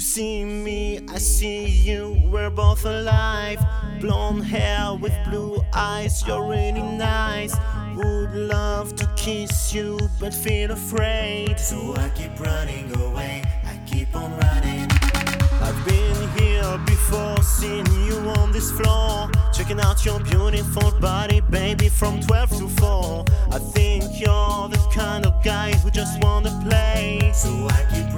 You see me, I see you, we're both alive. Blonde hair with blue eyes, you're really nice. Would love to kiss you, but feel afraid. So I keep running away, I keep on running. I've been here before, seen you on this floor. Checking out your beautiful body, baby, from 12 to 4. I think you're the kind of guy who just wanna play. So I keep